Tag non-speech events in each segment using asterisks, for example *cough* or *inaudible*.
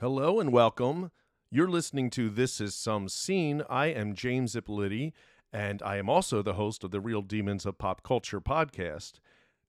Hello and welcome. You're listening to This Is Some Scene. I am James Ippoliti, and I am also the host of the Real Demons of Pop Culture podcast,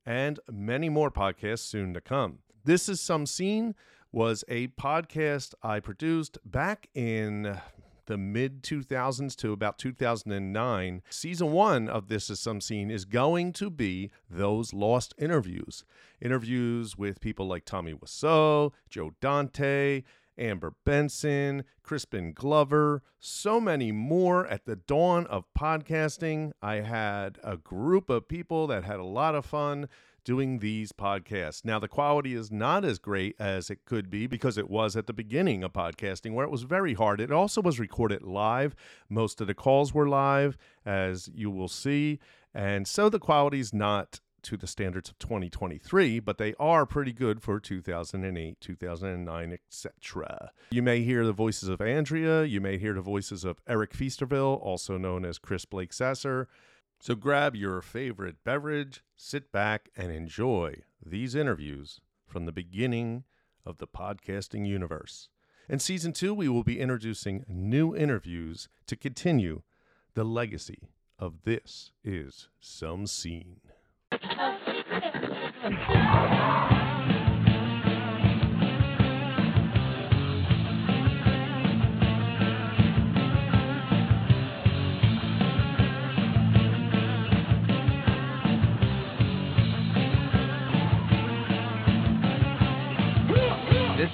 and many more podcasts soon to come. This Is Some Scene was a podcast I produced back in the mid 2000s to about 2009. Season one of This Is Some Scene is going to be those lost interviews. Interviews with people like Tommy Wiseau, Joe Dante, Amber Benson, Crispin Glover, so many more. At the dawn of podcasting, I had a group of people that had a lot of fun doing these podcasts. Now, the quality is not as great as it could be because it was at the beginning of podcasting where it was very hard. It also was recorded live. Most of the calls were live, as you will see. And so the quality is not to the standards of 2023, but they are pretty good for 2008, 2009, etc. You may hear the voices of Andrea. You may hear the voices of Eric Feasterville, also known as Chris Blake Sasser. So grab your favorite beverage, sit back, and enjoy these interviews from the beginning of the podcasting universe. In season two, we will be introducing new interviews to continue the legacy of This Is Some Scene. This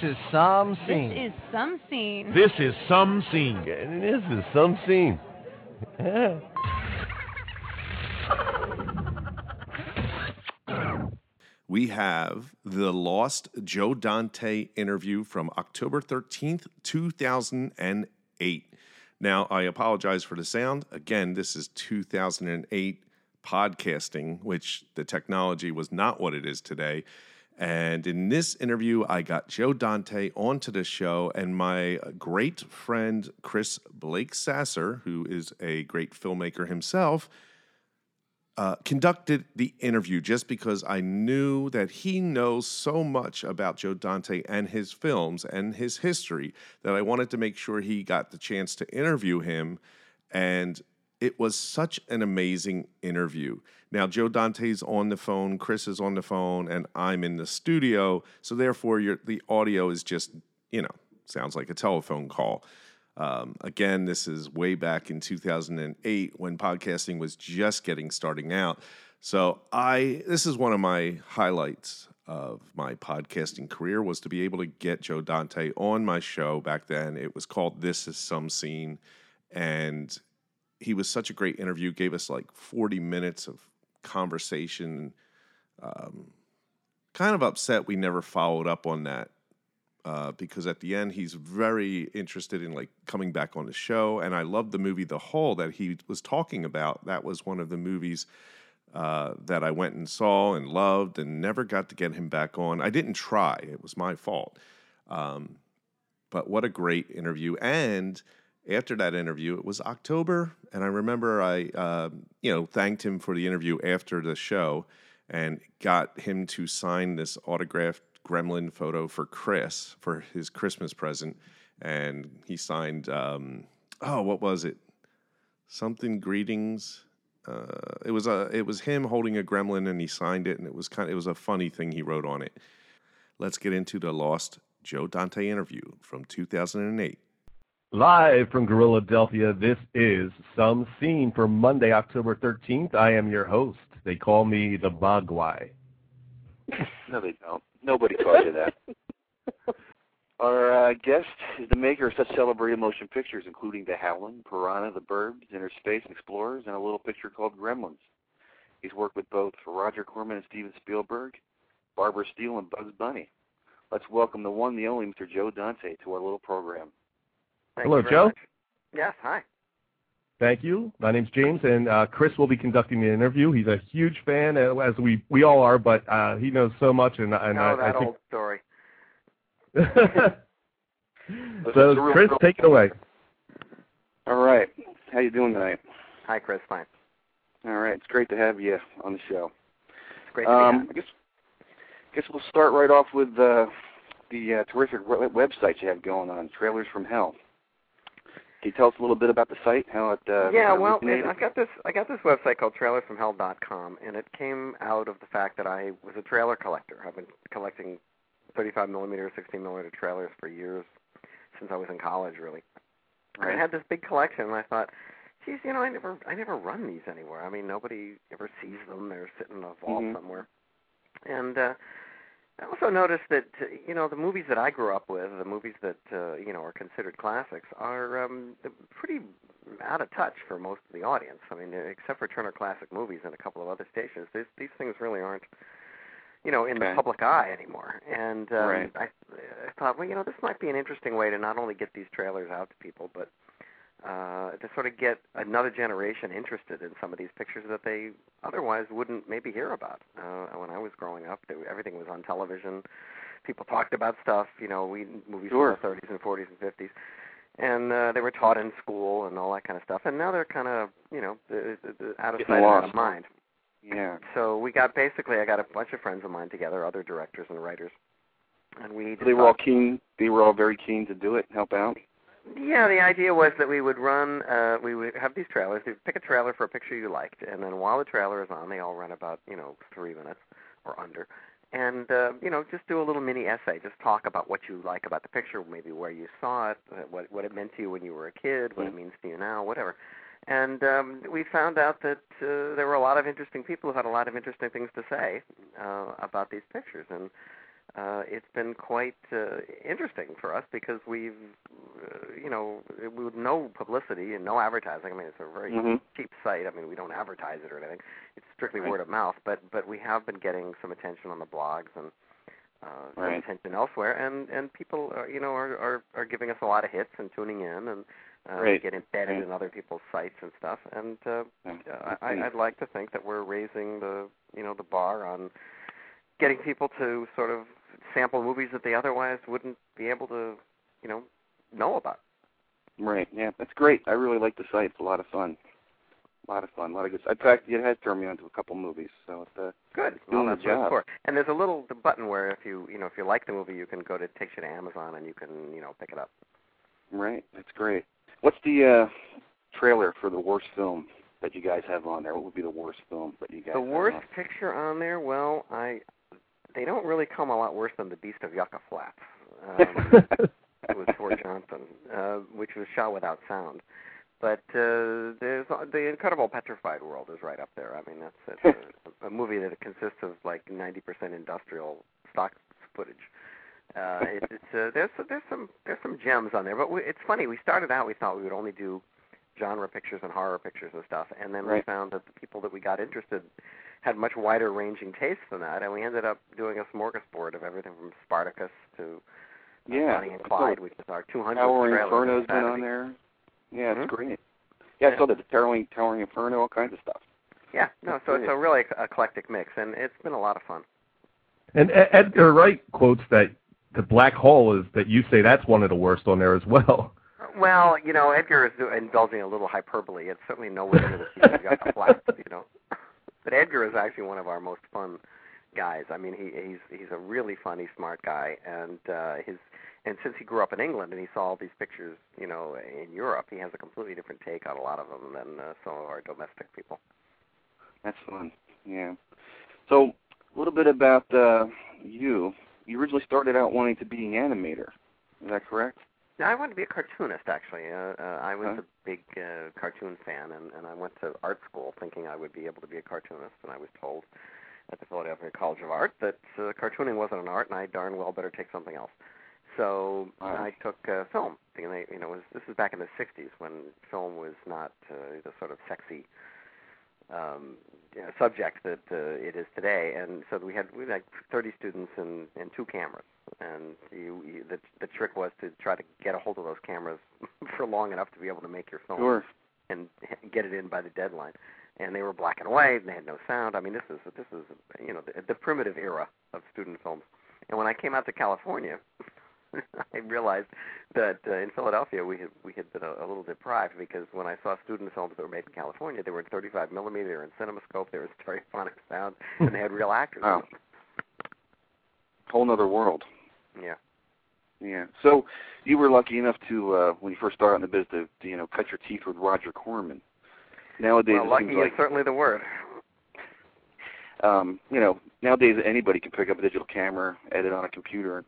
is some scene. This is some scene. This is some scene. This is some scene. We have the lost Joe Dante interview from October 13th, 2008. Now, I apologize for the sound. Again, this is 2008 podcasting, which the technology was not what it is today. And in this interview, I got Joe Dante onto the show, and my great friend Chris Blake Sasser, who is a great filmmaker himself, uh, conducted the interview just because I knew that he knows so much about Joe Dante and his films and his history that I wanted to make sure he got the chance to interview him. And it was such an amazing interview. Now, Joe Dante's on the phone, Chris is on the phone, and I'm in the studio. So, therefore, the audio is just, you know, sounds like a telephone call. Um, again, this is way back in 2008 when podcasting was just getting starting out. So I this is one of my highlights of my podcasting career was to be able to get Joe Dante on my show back then. It was called This Is Some Scene and he was such a great interview, gave us like 40 minutes of conversation. Um, kind of upset we never followed up on that uh, because at the end he's very interested in like coming back on the show. And i love the movie the hole that he was talking about. That was one of the movies uh, that i went and saw and loved and never got to get him back on. I didn't try. It was my fault. Um, but what a great interview. And after that interview it was october. And i remember i uh, you know thanked him for the interview after the show and got him to sign this autographed gremlin photo for Chris for his Christmas present, and he signed. Um, oh, what was it? Something greetings. Uh, it was a it was him holding a gremlin, and he signed it, and it was kind. Of, it was a funny thing he wrote on it. Let's get into the lost Joe Dante interview from 2008. Live from Gorilla Gorilladelphia, this is Some Scene for Monday, October 13th. I am your host. They call me the Mogwai. *laughs* No, they don't. Nobody calls you that. *laughs* Our uh, guest is the maker of such celebrated motion pictures, including The Howling, Piranha, The Burbs, Innerspace Explorers, and a little picture called Gremlins. He's worked with both Roger Corman and Steven Spielberg, Barbara Steele, and Bugs Bunny. Let's welcome the one, the only Mr. Joe Dante to our little program. Thank Hello, Joe. much. Yes, hi. Thank you. My name's James, and uh, Chris will be conducting the interview. He's a huge fan, uh, as we we all are, but uh, he knows so much, and, and oh, I, that I old story. think. *laughs* This is so, Chris, pro- take it away. All right. How you doing tonight? Hi, Chris. Fine. All right. It's great to have you on the show. It's great to Um, be I guess guess we'll start right off with uh, the uh, terrific w- website you have going on, Trailers from Hell. Can you tell us a little bit about the site, how it uh, yeah, well, originated? I got this. I got this website called TrailersFromHell.com, and it came out of the fact that I was a trailer collector. I've been collecting 35 millimeter, 16 millimeter trailers for years, since I was in college, really. Right. I had this big collection, and I thought, geez, you know, I never, I never run these anywhere. I mean, nobody ever sees them. They're sitting in a vault Mhm. somewhere. And uh, I also noticed that, you know, the movies that I grew up with, the movies that, uh, you know, are considered classics, are um, pretty out of touch for most of the audience. I mean, except for Turner Classic Movies and a couple of other stations, these, these things really aren't, you know, in Okay. the public eye anymore. And um, Right. I, I thought, well, you know, this might be an interesting way to not only get these trailers out to people, but uh, to sort of get another generation interested in some of these pictures that they otherwise wouldn't maybe hear about. Uh, when I was growing up, there, everything was on television. People talked about stuff, you know, we movies Sure. from the 30s and 40s and 50s, and uh, they were taught in school and all that kind of stuff. And now they're kind of, you know, the, the, the out of Getting sight, out of mind. yeah. So we got basically, I got a bunch of friends of mine together, other directors and writers, and we. So they were all keen. They were all very keen to do it, help out. Yeah, the idea was that we would run, uh, we would have these trailers. You'd pick a trailer for a picture you liked, and then while the trailer is on, they all run about, you know, three minutes or under. And, uh, you know, just do a little mini essay. Just talk about what you like about the picture, maybe where you saw it, uh, what, what it meant to you when you were a kid, what it means to you now, whatever. And um, we found out that uh, there were a lot of interesting people who had a lot of interesting things to say uh, about these pictures. And uh, it's been quite uh, interesting for us because we've, uh, you know, with no publicity and no advertising. I mean, it's a very Mhm. cheap site. I mean, we don't advertise it or anything. It's strictly Right. word of mouth. But but we have been getting some attention on the blogs and uh, some Right. attention elsewhere. And and people, are, you know, are, are are giving us a lot of hits and tuning in and. Uh, Right. get embedded Right. in other people's sites and stuff, and uh. I, I'd like to think that we're raising the you know the bar on getting people to sort of sample movies that they otherwise wouldn't be able to you know know about. Right. Yeah, that's great. I really like the site. It's a lot of fun. A lot of fun. A lot of good. In fact, it has turned me on to a couple movies. So it's uh, Good. Doing well, the that's it's job. for. And there's a little the button where if you you know if you like the movie, you can go to it takes you to Amazon and you can you know pick it up. right. That's great. What's the uh, trailer for the worst film that you guys have on there? What would be the worst film that you guys? The worst on? picture on there, well, I they don't really come a lot worse than the Beast of Yucca Flats. Um, *laughs* with Tor Johnson, uh, which was shot without sound. But uh, there's the Incredible Petrified World is right up there. I mean, that's, that's *laughs* a, a movie that consists of like 90% industrial stock footage. Uh, it, it's uh, there's there's some there's some gems on there, but we, it's funny. We started out we thought we would only do genre pictures and horror pictures and stuff, and then we found that the people that we got interested had much wider ranging tastes than that, and we ended up doing a smorgasbord of everything from Spartacus to uh, Yeah. Bonnie and Clyde, which is our 200 Towering trailer Inferno's on been on there. Yeah, it's Mhm. great. Yeah, I Yeah. saw that the Towering Towering Inferno, all kinds of stuff. Yeah, no, so it's a really eclectic mix, and it's been a lot of fun. And Edgar Wright quotes that the black hole is that you say that's one of the worst on there as well. Well, you know, Edgar is indulging a little hyperbole. It's certainly nowhere near the Beast Yucca Flats, you know. *laughs* But Edgar is actually one of our most fun guys. I mean, he he's he's a really funny, smart guy, and uh, his and since he grew up in England and he saw all these pictures, you know, in Europe, he has a completely different take on a lot of them than uh, some of our domestic people. That's fun. Yeah. So a little bit about uh, you. You originally started out wanting to be an animator. Is that correct? Now, I wanted to be a cartoonist, actually. Uh, uh, I was Huh? a big uh, cartoon fan, and, and I went to art school thinking I would be able to be a cartoonist, and I was told at the Philadelphia College of Art that uh, cartooning wasn't an art, and I darn well better take something else. So Wow. I took uh, film. Thinking they, you know, was, this is back in the '60s when film was not uh, the sort of sexy um, you know, subject that uh, it is today. And so we had we had like 30 students and, and two cameras. And you, you, the the trick was to try to get a hold of those cameras *laughs* for long enough to be able to make your film Sure. and get it in by the deadline. And they were black and white, and they had no sound. I mean, this is this is you know the, the primitive era of student films. And when I came out to California, *laughs* *laughs* I realized that uh, in Philadelphia we had we had been a, a little deprived because when I saw student films that were made in California, they were in 35 millimeter, they were in CinemaScope, they were stereophonic *laughs* sound, and they had real *laughs* actors. in them. Whole nother world. Yeah. Yeah. So you were lucky enough to, uh, when you first started in the business, to, you know, cut your teeth with Roger Corman. Nowadays, well, lucky like, is certainly the word. Um, you know, nowadays anybody can pick up a digital camera, edit on a computer, and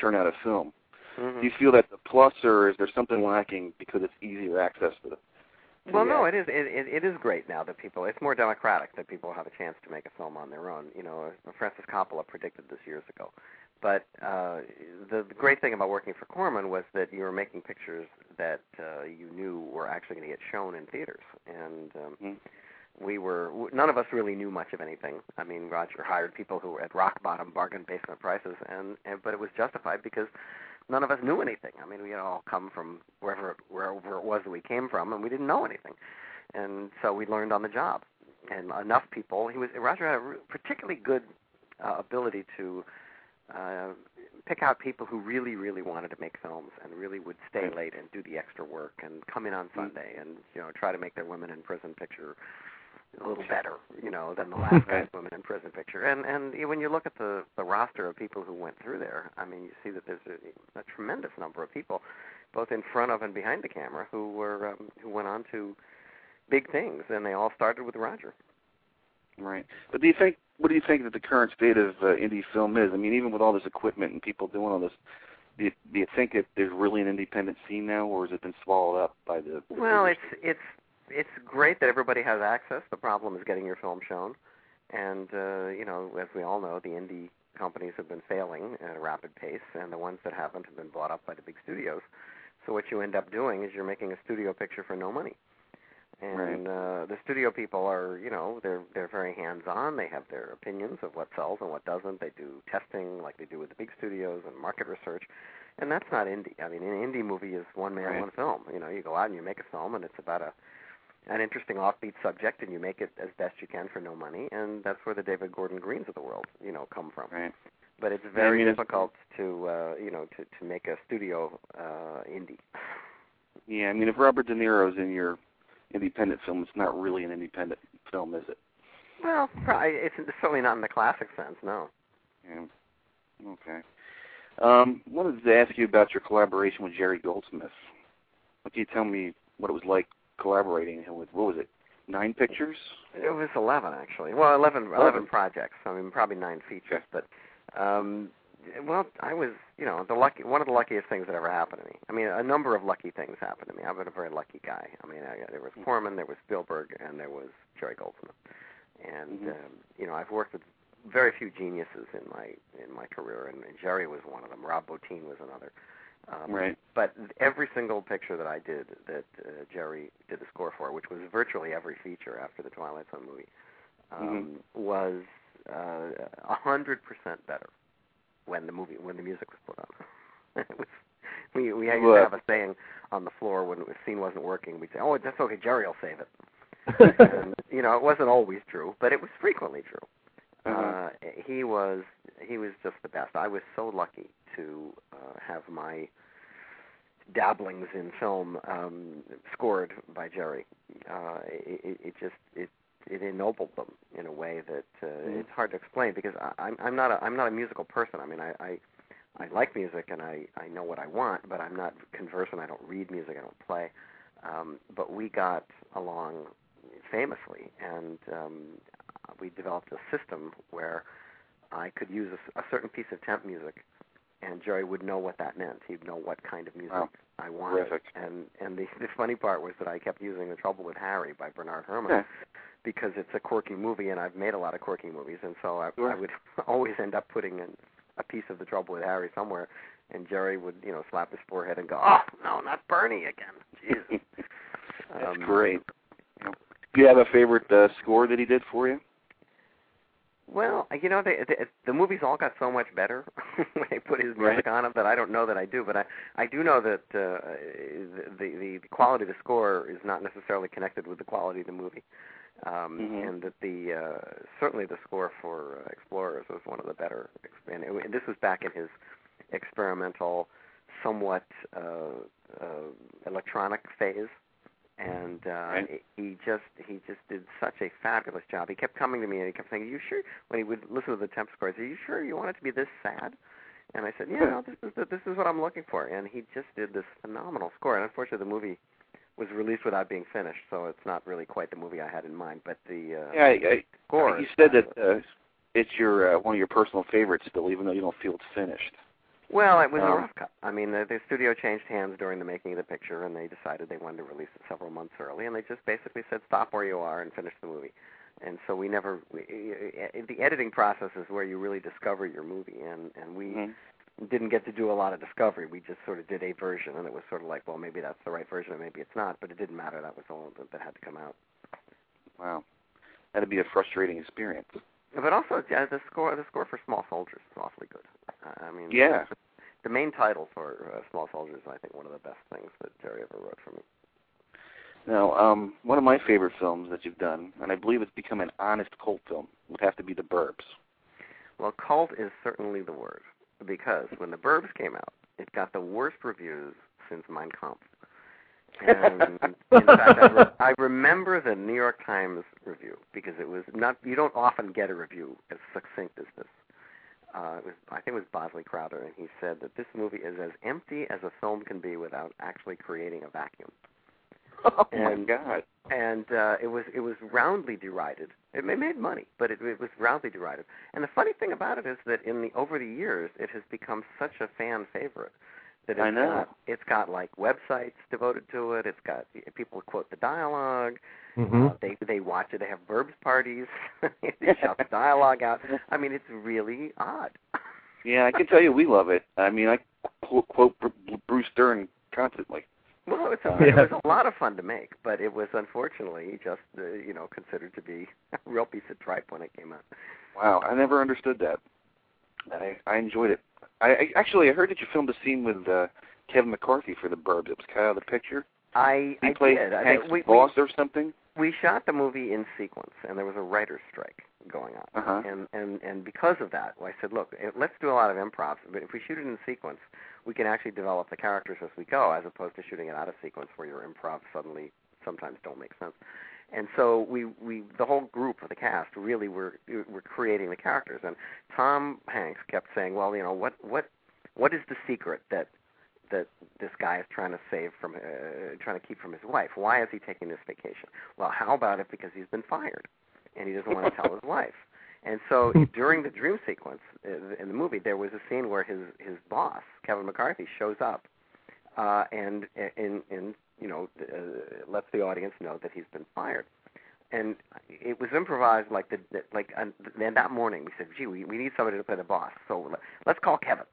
churn out a film. Mm-hmm. Do you feel that's a plus, or is there something lacking because it's easier access to the? To well, the no, it is. It, it, it is great now that people. It's more democratic that people have a chance to make a film on their own. You know, Francis Coppola predicted this years ago. But uh, the, the great thing about working for Corman was that you were making pictures that uh, you knew were actually going to get shown in theaters, and um, Mhm. We were none of us really knew much of anything. I mean, Roger hired people who were at rock bottom bargain basement prices, and, and but it was justified because none of us knew anything. I mean, we had all come from wherever wherever it was that we came from, and we didn't know anything, and so we learned on the job. And enough people. He was Roger had a particularly good uh, ability to uh, pick out people who really, really wanted to make films and really would stay late and do the extra work and come in on Sunday and you know try to make their women in prison picture a little better, you know, than the *laughs* last guy's women in prison picture. And and when you look at the the roster of people who went through there, I mean, you see that there's a, a tremendous number of people, both in front of and behind the camera, who were um, who went on to big things, and they all started with Roger. Right. But do you think? What do you think that the current state of uh, indie film is? I mean, even with all this equipment and people doing all this, do you, do you think that there's really an independent scene now, or has it been swallowed up by the? the Well, it's it's it's great that everybody has access. The problem is getting your film shown, and uh, you know, as we all know, the indie companies have been failing at a rapid pace, and the ones that haven't have been bought up by the big studios. So what you end up doing is you're making a studio picture for no money. And uh, the studio people are, you know, they're they're very hands-on. They have their opinions of what sells and what doesn't. They do testing like they do with the big studios and market research. And that's not indie. I mean, an indie movie is one man, Right. one film. You know, you go out and you make a film, and it's about a an interesting offbeat subject, and you make it as best you can for no money. And that's where the David Gordon Greens of the world, you know, come from. Right. But it's very mean, it's- difficult to, uh, you know, to to make a studio uh, indie. Yeah, I mean, if Robert De Niro's in your independent film, it's not really an independent film, is it? Well, probably, it's certainly not in the classic sense, no. Yeah. Okay. Um, wanted to ask you about your collaboration with Jerry Goldsmith. What can you tell me what it was like collaborating with? What was it? Nine pictures? It was 11, actually. Well, 11, 11 Eleven. projects. I mean, probably nine features. But, um, well, I was, you know, the lucky one of the luckiest things that ever happened to me. I mean, a number of lucky things happened to me. I've been a very lucky guy. I mean, I, there was Corman, there was Spielberg, and there was Jerry Goldsmith. And Mhm. um, you know, I've worked with very few geniuses in my in my career, and, and Jerry was one of them. Rob Bottin was another. Um, Right. But every single picture that I did that uh, Jerry did the score for, which was virtually every feature after the Twilight Zone movie, um, was uh, a hundred percent better when the movie when the music was put on. *laughs* it was, we we used to have a saying on the floor when the scene wasn't working. We'd say, "Oh, that's okay. Jerry will save it." *laughs* and, you know, it wasn't always true, but it was frequently true. Uh-huh. Uh, he was he was just the best. I was so lucky to uh, have my dabblings in film um, scored by Jerry. Uh, it, it- just it it ennobled them in a way that uh, Mhm. it's hard to explain because I, I'm I'm not a I'm not a musical person. I mean I. I I like music and I, I know what I want, but I'm not conversant. I don't read music. I don't play. Um, but we got along famously, and um, we developed a system where I could use a, a certain piece of temp music, and Jerry would know what that meant. He'd know what kind of music Wow. I wanted. Terrific. And and the, *laughs* the funny part was that I kept using "The Trouble with Harry" by Bernard Herrmann Yeah. because it's a quirky movie, and I've made a lot of quirky movies, and so I, Sure. I would *laughs* always end up putting in a piece of "The Trouble with Harry" somewhere, and Jerry would you know slap his forehead and go, "Oh no, not Bernie again!" Jesus. *laughs* That's Um, great. Do you have a favorite uh, score that he did for you? Well, you know, they, they, the movies all got so much better *laughs* when they put his music on them that I don't know that I do, but I I do know that uh, the, the the quality of the score is not necessarily connected with the quality of the movie, um, Mhm. and that the uh, certainly the score for uh, Explorers was one of the better. And it, this was back in his experimental, somewhat uh, uh, electronic phase and uh Right. he just he just did such a fabulous job. He kept coming to me and he kept saying, "Are you sure?" When he would listen to the temp scores, "Are you sure you want it to be this sad?" And I said, "Yeah, no, this is the, this is what I'm looking for." And he just did this phenomenal score. And unfortunately, the movie was released without being finished, so it's not really quite the movie I had in mind. But the uh, Yeah, I, I, score. you said that uh, it's your uh, one of your personal favorites still, even though you don't feel it's finished. Well, it was a Um, rough cut. I mean, the, the studio changed hands during the making of the picture, and they decided they wanted to release it several months early, and they just basically said, "Stop where you are and finish the movie." And so we never. We, the editing process is where you really discover your movie, and and we Mhm. didn't get to do a lot of discovery. We just sort of did a version, and it was sort of like, well, maybe that's the right version, and maybe it's not. But it didn't matter. That was all that, that had to come out. Wow, that'd be a frustrating experience. But also, yeah, the score the score for Small Soldiers is awfully good. I mean, Yeah. the, the main title for uh, Small Soldiers, is, I think, one of the best things that Jerry ever wrote for me. Now, um, one of my favorite films that you've done, and I believe it's become an honest cult film, would have to be The Burbs. Well, cult is certainly the word because when the Burbs came out, it got the worst reviews since Mein Kampf. And *laughs* in fact, I, re- I remember the New York Times review because it was not. You don't often get a review as succinct as this. Uh, it was, I think it was Bosley Crowther, and he said that this movie is as empty as a film can be without actually creating a vacuum. *laughs* Oh my And- God! and uh, it was it was roundly derided. It made money, but it, it was roundly derided. And the funny thing about it is that in the over the years, it has become such a fan favorite that it's I know. got it's got like websites devoted to it. It's got people quote the dialogue. hmm Uh, they they watch it. They have Burbs parties. *laughs* they shout the dialogue out. I mean, it's really odd. Yeah, I can tell you we love it. I mean, I quote, quote Br- Bruce Dern constantly. Well, it's a, Yeah. it was a lot of fun to make, but it was unfortunately just uh, you know considered to be *laughs* a real piece of tripe when it came out. Wow, I never understood that. I I enjoyed it. I, I actually I heard that you filmed a scene with uh, Kevin McCarthy for The Burbs. It was kind of the picture. I He I played did. I- Hank's we, we boss or something. we shot the movie in sequence, and there was a writer's strike going on. Uh-huh. And and and because of that, I said, look, let's do a lot of improv. But if we shoot it in sequence, we can actually develop the characters as we go, as opposed to shooting it out of sequence, where your improv suddenly sometimes don't make sense. And so we we the whole group of the cast really were were creating the characters. And Tom Hanks kept saying, well, you know, what what what is the secret that that this guy is trying to save from, uh, trying to keep from his wife. Why is he taking this vacation? Well, how about it because he's been fired, and he doesn't want to tell his wife. And so *laughs* during the dream sequence uh, in the movie, there was a scene where his his boss, Kevin McCarthy, shows up, uh, and and and you know uh, lets the audience know that he's been fired. And it was improvised like the, the like. And then that morning we said, "Gee, we we need somebody to play the boss, so let, let's call Kevin."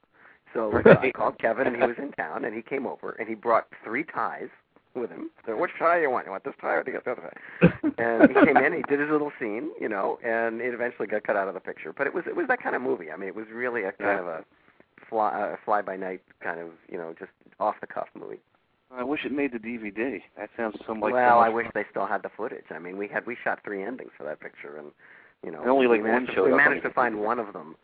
So *laughs* I called Kevin, and he was in town, and he came over, and he brought three ties with him. So, which tie do you want? You want this tie or the other tie? And he came in, he did his little scene, you know, and it eventually got cut out of the picture. But it was it was that kind of movie. I mean, it was really a kind Yeah. of a fly uh, fly by night kind of you know just off the cuff movie. I wish it made the DVD. That sounds so like. well, I wish they still had the footage. I mean, we had we shot three endings for that picture, and you know, And only, like, we one managed, to, showed we managed to find one of them,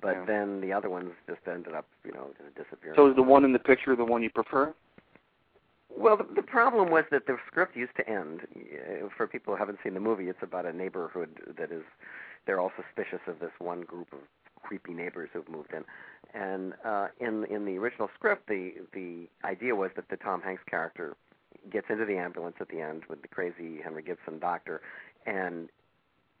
but Yeah. then the other ones just ended up, you know, disappearing. So is the one in the picture the one you prefer? Well, the, the problem was that the script used to end. For people who haven't seen the movie, it's about a neighborhood that is. They're all suspicious of this one group of creepy neighbors who've moved in, and uh, in in the original script, the the idea was that the Tom Hanks character gets into the ambulance at the end with the crazy Henry Gibson doctor, and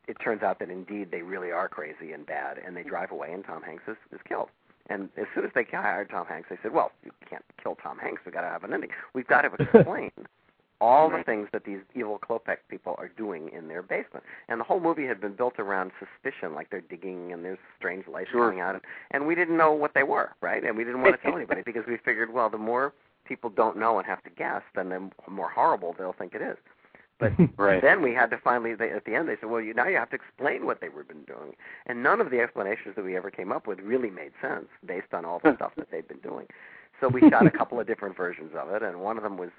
it turns out that indeed they really are crazy and bad, and they drive away, and Tom Hanks is, is killed. And as soon as they hired Tom Hanks, they said, "Well, you can't kill Tom Hanks. We've got to have an ending. We've got to explain *laughs* all the things that these evil Klopek people are doing in their basement." And the whole movie had been built around suspicion, like they're digging and there's strange lights Sure. coming out, and, and we didn't know what they were, right? And we didn't want to tell anybody *laughs* because we figured, well, the more people don't know and have to guess, then the more horrible they'll think it is. But *laughs* Right. then we had to finally, they, at the end, they said, well, you, now you have to explain what they were been doing. And none of the explanations that we ever came up with really made sense based on all the stuff that they'd been doing. So we shot a *laughs* couple of different versions of it, and one of them was,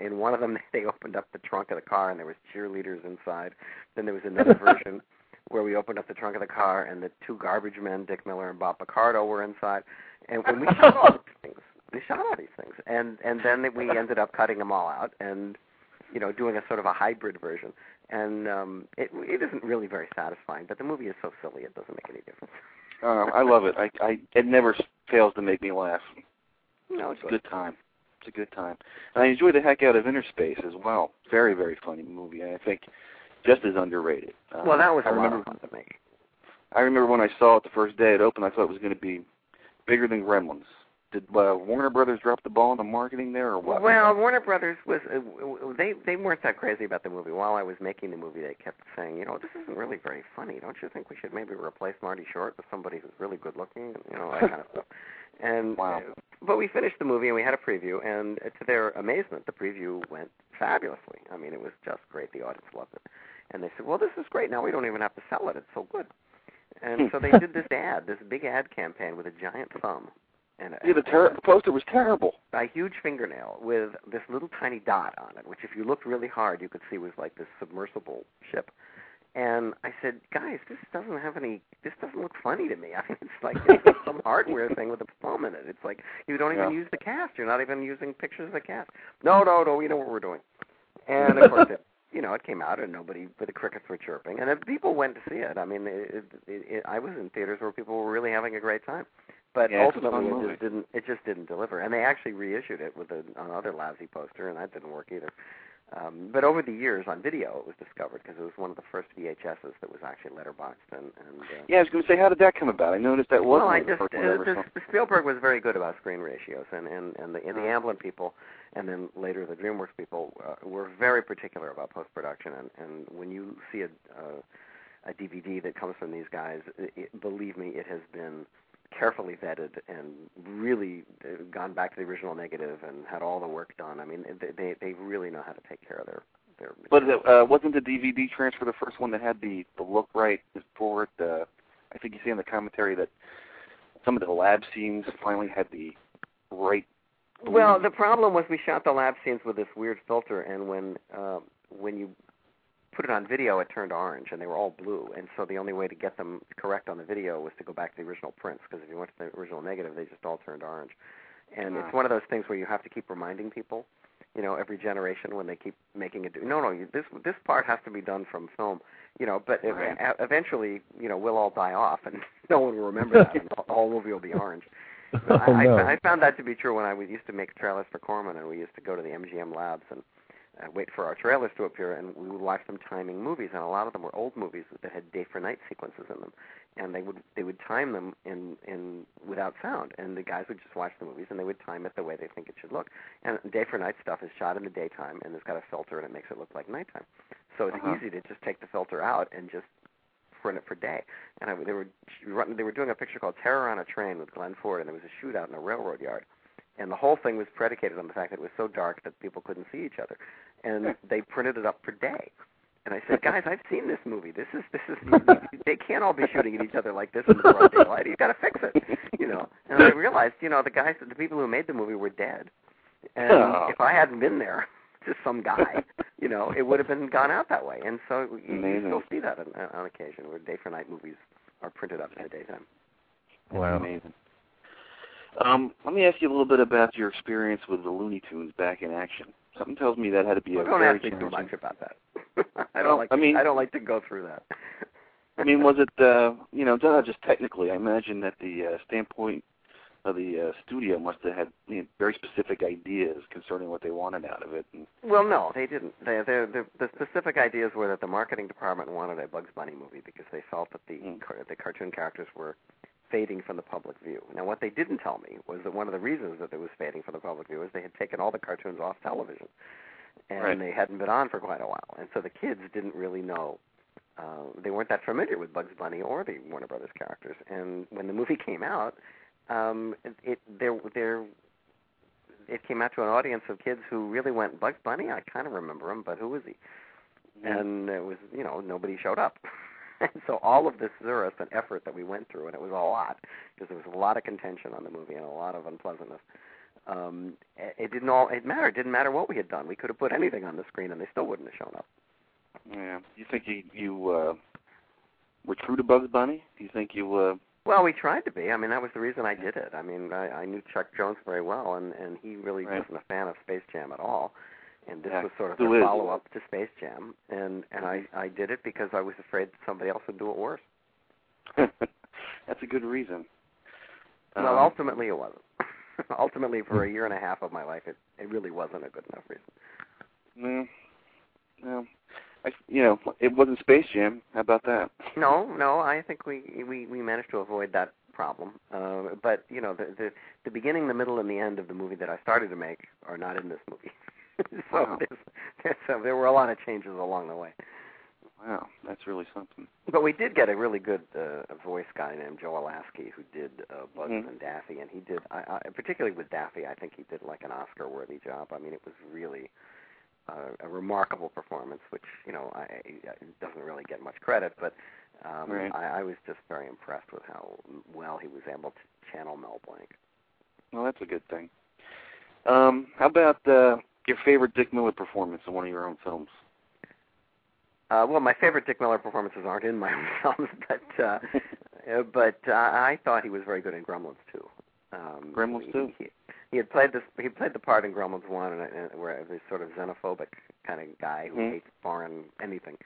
in one of them, *laughs* they opened up the trunk of the car and there was cheerleaders inside. Then there was another *laughs* version where we opened up the trunk of the car and the two garbage men, Dick Miller and Bob Picardo, were inside. And when we shot all these things, we shot all these things, and and then we ended up cutting them all out and you know doing a sort of a hybrid version. And um, it it isn't really very satisfying, but the movie is so silly it doesn't make any difference. Uh, I love it. I, I it never fails to make me laugh. No, it's a good time. It's a good time. And I enjoy the heck out of Innerspace as well. Very, very funny movie. And I think just as underrated. Um, well, that was I a remember, lot of fun to make. I remember when I saw it the first day it opened, I thought it was going to be bigger than Gremlins. Did uh, Warner Brothers drop the ball in the marketing there, or what? Well, Warner Brothers was uh, they they weren't that crazy about the movie. While I was making the movie, they kept saying, you know, this isn't really very funny. Don't you think we should maybe replace Marty Short with somebody who's really good looking, you know, that kind of stuff. And wow. uh, but we finished the movie and we had a preview, and to their amazement, the preview went fabulously. I mean, it was just great. The audience loved it, and they said, well, this is great. Now we don't even have to sell it. It's so good. And *laughs* so they did this ad, this big ad campaign with a giant thumb and yeah, the, uh, ter- the poster was terrible. A huge fingernail with this little tiny dot on it, which if you looked really hard, you could see was like this submersible ship. And I said, guys, this doesn't have any. This doesn't look funny to me. I mean, it's like it's some *laughs* hardware thing with a thumb in it. It's like you don't even Yeah. use the cast. You're not even using pictures of the cast. No, no, no. We know what we're doing. And of course, it, *laughs* you know, it came out, and nobody, but the crickets were chirping, and then people went to see it. I mean, it, it, it, I was in theaters where people were really having a great time. But Yeah, ultimately, it just didn't. It just didn't deliver, and they actually reissued it with a, another lousy poster, and that didn't work either. Um, but over the years, on video, it was discovered because it was one of the first VHSs that was actually letterboxed, and, and uh, Yeah, I was going to say, how did that come about? I noticed that wasn't well, I of the first uh, this. Spielberg was very good about screen ratios, and and and the, and the Oh. Amblin people, and then later the DreamWorks people uh, were very particular about post production. And and when you see a uh, a DVD that comes from these guys, it, it, believe me, it has been carefully vetted and really uh, gone back to the original negative and had all the work done. I mean, they they, they really know how to take care of their their. But material. uh, wasn't the DVD transfer the first one that had the the look right for it? Uh, I think you see in the commentary that some of the lab scenes finally had the right. Well, the problem was we shot the lab scenes with this weird filter, and when uh, when you put it on video, it turned orange, and they were all blue. And so the only way to get them correct on the video was to go back to the original prints, because if you went to the original negative, they just all turned orange. And Ah. it's one of those things where you have to keep reminding people, you know, every generation when they keep making it. Do- No, no, you, this this part has to be done from film, you know. But ev- Right. e- eventually, you know, we'll all die off, and *laughs* no one will remember that, and the whole movie will be orange. *laughs* oh, I, no. I, I found that to be true when I was, used to make trailers for Corman, and we used to go to the MGM labs and uh, wait for our trailers to appear, and we would watch them timing movies, and a lot of them were old movies that had day for night sequences in them, and they would they would time them in in without sound, and the guys would just watch the movies, and they would time it the way they think it should look. And day for night stuff is shot in the daytime, and it's got a filter, and it makes it look like nighttime. So it's Uh-huh. easy to just take the filter out and just print it for day. And I, they were they were doing a picture called Terror on a Train with Glenn Ford, and there was a shootout in a railroad yard. And the whole thing was predicated on the fact that it was so dark that people couldn't see each other, and hmm. they printed it up per day. And I said, *laughs* guys, I've seen this movie. This is this is they can't all be shooting at each other like this in the broad daylight. You've got to fix it, you know. And I realized, you know, the guys, the people who made the movie were dead, and Oh. if I hadn't been there, *laughs* just some guy, you know, it would have been gone out that way. And so you, you still see that on, on occasion where day for night movies are printed up in the daytime. Wow. Amazing. Um, let me ask you a little bit about your experience with the Looney Tunes back in action. Something tells me that had to be Well, a don't very ask me too much about that. *laughs* I don't like. I mean- I don't like to go through that. I mean, was it uh, you know just technically? I imagine that the uh, standpoint of the uh, studio must have had you know, very specific ideas concerning what they wanted out of it. And, Well, no, they didn't. They, they, the, the specific ideas were that the marketing department wanted a Bugs Bunny movie because they felt that the Mm. car, the cartoon characters were fading from the public view. Now, what they didn't tell me was that one of the reasons that it was fading from the public view is they had taken all the cartoons off television, and Right. they hadn't been on for quite a while, and so the kids didn't really know. Uh, they weren't that familiar with Bugs Bunny or the Warner Brothers characters, and when the movie came out, um, it, it there there it came out to an audience of kids who really went Bugs Bunny. I kind of remember him, but who was he? And it was you know nobody showed up. *laughs* and *laughs* so all of this zerus and effort that we went through, and it was a lot because there was a lot of contention on the movie and a lot of unpleasantness. Um, it, it didn't all it mattered. It didn't matter what we had done. We could have put anything on the screen, and they still wouldn't have shown up. yeah, you think you you uh, were true to Bugs Bunny? Do you think you uh, Well, we tried to be. I mean, that was the reason I did it. I mean, I, I knew Chuck Jones very well, and and he really Right. wasn't a fan of Space Jam at all. And this Yeah, was sort of a follow up to Space Jam, and and I I did it because I was afraid that somebody else would do it worse. *laughs* that's a good reason. Well, Um, ultimately it wasn't. *laughs* ultimately, for a year and a half of my life, it it really wasn't a good enough reason. no, no, I, you know, it wasn't Space Jam. How about that? *laughs* No, no, I think we we we managed to avoid that problem. Uh, but you know, the the the beginning, the middle, and the end of the movie that I started to make are not in this movie. *laughs* so Wow. there's, there's, uh, there were a lot of changes along the way. Wow, that's really something. But we did get a really good uh, voice guy named Joe Alaskey who did uh, Bugs Mhm. and Daffy, and he did, I, I, particularly with Daffy, I think he did like an Oscar-worthy job. I mean, it was really uh, a remarkable performance, which you know I, it doesn't really get much credit, but um, Right. I, I was just very impressed with how well he was able to channel Mel Blanc. Well, that's a good thing. Um, how about uh, your favorite Dick Miller performance in one of your own films? Uh, well, my favorite Dick Miller performances aren't in my *laughs* own films, but uh, uh, but uh, I thought he was very good in Gremlins 2. Um, Gremlins 2? He, he had played this. He played the part in Gremlins One, and, and where this sort of xenophobic kind of guy who Mhm. hates foreign anything.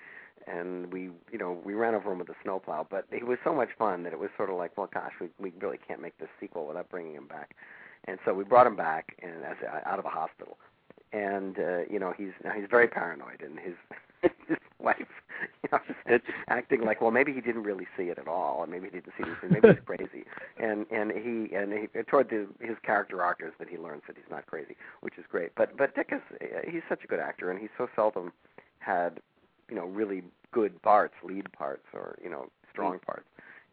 And we, you know, we ran over him with a snowplow, but he was so much fun that it was sort of like, well, gosh, we we really can't make this sequel without bringing him back. And so we brought him back and as out of a hospital, and uh, you know he's now he's very paranoid, and his *laughs* his wife, you know, It's acting like, well, maybe he didn't really see it at all, and maybe he didn't see this, maybe he's *laughs* crazy. And and he and he uh, toward the, his character arc is that he learns that he's not crazy, which is great. But but Dick is uh, he's such a good actor, and he's so seldom had you know really good parts, lead parts, or you know strong mm. parts.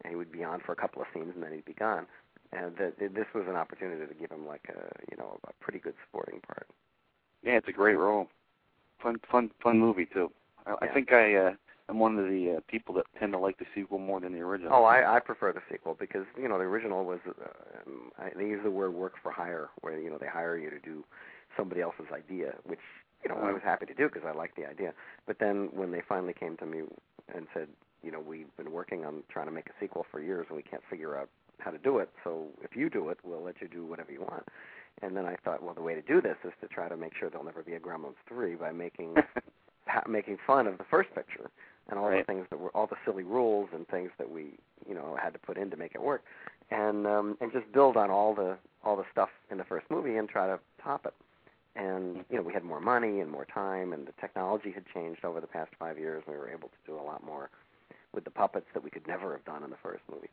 And he would be on for a couple of scenes, and then he'd be gone. And that this was an opportunity to give him like a you know a pretty good supporting part. Yeah, it's a great role. Fun, fun, fun movie too. I, I think I uh, am one of the uh, people that tend to like the sequel more than the original. Oh, I, I prefer the sequel because you know the original was uh, um, I, they use the word work for hire, where you know they hire you to do somebody else's idea, which you know I was happy to do because I liked the idea. But then when they finally came to me and said, you know, we've been working on trying to make a sequel for years and we can't figure out how to do it, so if you do it, we'll let you do whatever you want. And then I thought, well, the way to do this is to try to make sure there'll never be a Gremlins three by making *laughs* ha- making fun of the first picture and all Right. the things that were all the silly rules and things that we you know had to put in to make it work. And um and just build on all the all the stuff in the first movie and try to top it. And you know we had more money and more time and the technology had changed over the past five years. And we were able to do a lot more with the puppets that we could never have done in the first movie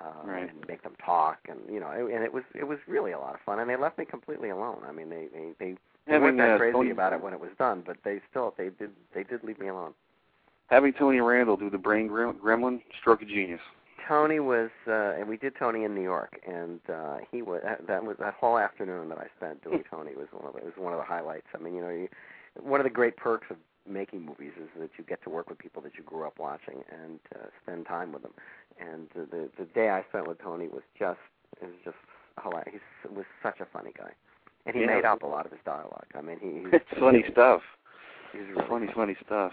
uh, Right. and make them talk and you know and it was it was really a lot of fun and they left me completely alone i mean they they they, they Having weren't that uh, crazy Tony, about it when it was done but they still they did they did leave me alone having Tony Randall do the brain gremlin, stroke of genius. Tony was, uh, and we did Tony in New York, and uh, he was that, that was that whole afternoon that I spent doing *laughs* Tony was one of the, was one of the highlights. I mean, you know, you, one of the great perks of making movies is that you get to work with people that you grew up watching and uh, spend time with them. And uh, the the day I spent with Tony was just it was just hilarious. He was such a funny guy, and he Yeah. made up a lot of his dialogue. I mean, he, he's It's *laughs* funny stuff. He's really Funny, funny stuff.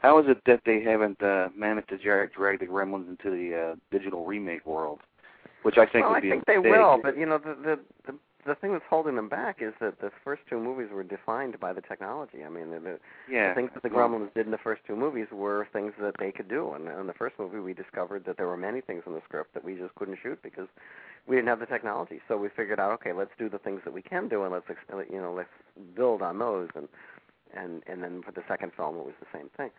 How is it that they haven't uh, managed to drag, drag the Gremlins into the uh, digital remake world? Which I think well, would I be think a they mistake. will, but you know, the, the the the thing that's holding them back is that the first two movies were defined by the technology. I mean, the, the, yeah, the things that the Gremlins did in the first two movies were things that they could do, and in the first movie, we discovered that there were many things in the script that we just couldn't shoot because we didn't have the technology. So we figured out, okay, let's do the things that we can do, and let's you know, let's build on those, and and and then for the second film, it was the same thing.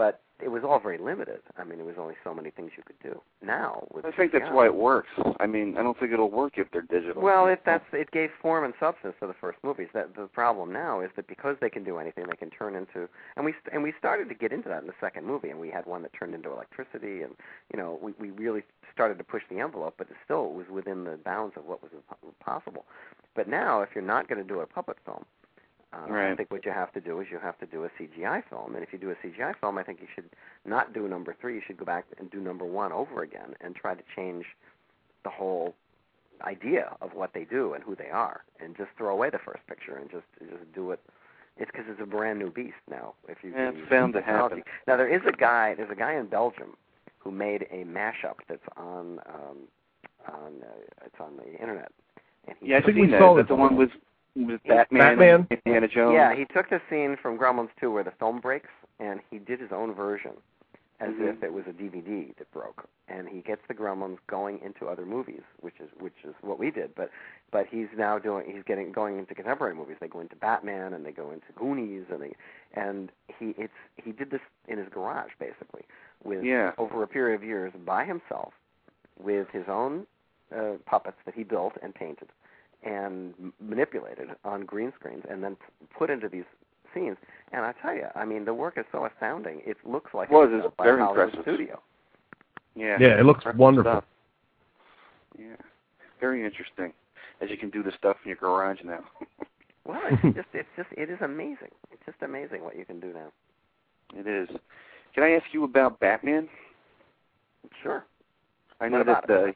But it was all very limited. I mean, there was only so many things you could do. Now, with I think that's why it works. I mean, I don't think it'll work if they're digital. well, if that's it gave form and substance to the first movies. That the problem now is that because they can do anything, they can turn into and we and we started to get into that in the second movie, and we had one that turned into electricity, and you know we we really started to push the envelope, but it still was within the bounds of what was possible. But now, if you're not going to do a puppet film, uh, I think what you have to do is you have to do a CGI film, and if you do a CGI film, I think you should not do number three. You should go back and do number one over again and try to change the whole idea of what they do and who they are, and just throw away the first picture and just just do it. It's because it's a brand new beast now. If you Yeah, can it's use bound to technology. happen. Now there is a guy. There's a guy in Belgium who made a mashup that's on um, on uh, it's on the internet. And he yeah, I've think we saw that the one. one with with Batman, Batman? and Indiana Jones? Yeah, he took the scene from Gremlins 2 where the film breaks, and he did his own version. as Mhm. if it was a DVD that broke, and he gets the Gremlins going into other movies, which is which is what we did. But but he's now doing he's getting going into contemporary movies. They go into Batman and they go into Goonies and they and he it's he did this in his garage basically with Yeah. over a period of years by himself with his own uh, puppets that he built and painted and manipulated on green screens and then put into these scenes. And I tell you, I mean, the work is so astounding. It looks like Was, it was it's done by very a Hollywood impressive. studio. Yeah. Yeah, it looks wonderful. stuff. Yeah. Very interesting. As you can do the stuff in your garage now. *laughs* Well, it's *laughs* just it's just it is amazing. It's just amazing what you can do now. it is. Can I ask you about Batman? Sure. I know What that about uh,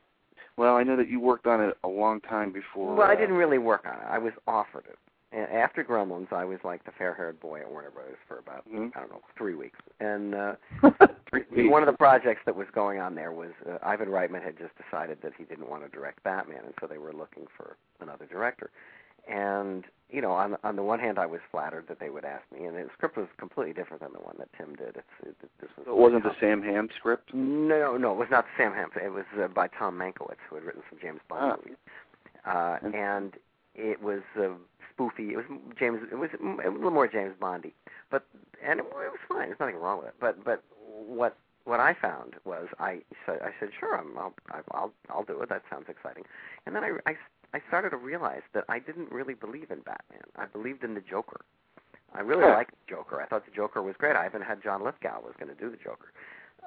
well, I know that you worked on it a long time before. Well, I uh, didn't really work on it. I was offered it. And after Gremlins, I was like the fair-haired boy at Warner Brothers for about Mhm. I don't know three weeks. And uh, *laughs* Three one of the projects that was going on there was uh, Ivan Reitman had just decided that he didn't want to direct Batman, and so they were looking for another director. And you know, on on the one hand, I was flattered that they would ask me, and the script was completely different than the one that Tim did. It's it, this was So it wasn't the Sam Hamm script. no, no, it was not Sam Hampton. It was uh, by Tom Mankiewicz, who had written some James Bond Ah. movies. Uh, And- it was uh, spoofy. It was James. It was a little more James Bondy, but and it, it was fine. There's nothing wrong with it. But but what what I found was I said I said sure I'm, I'll I'll I'll do it. That sounds exciting. And then I I I started to realize that I didn't really believe in Batman. I believed in the Joker. I really Huh. liked the Joker. I thought the Joker was great. I even had John Lithgow was going to do the Joker.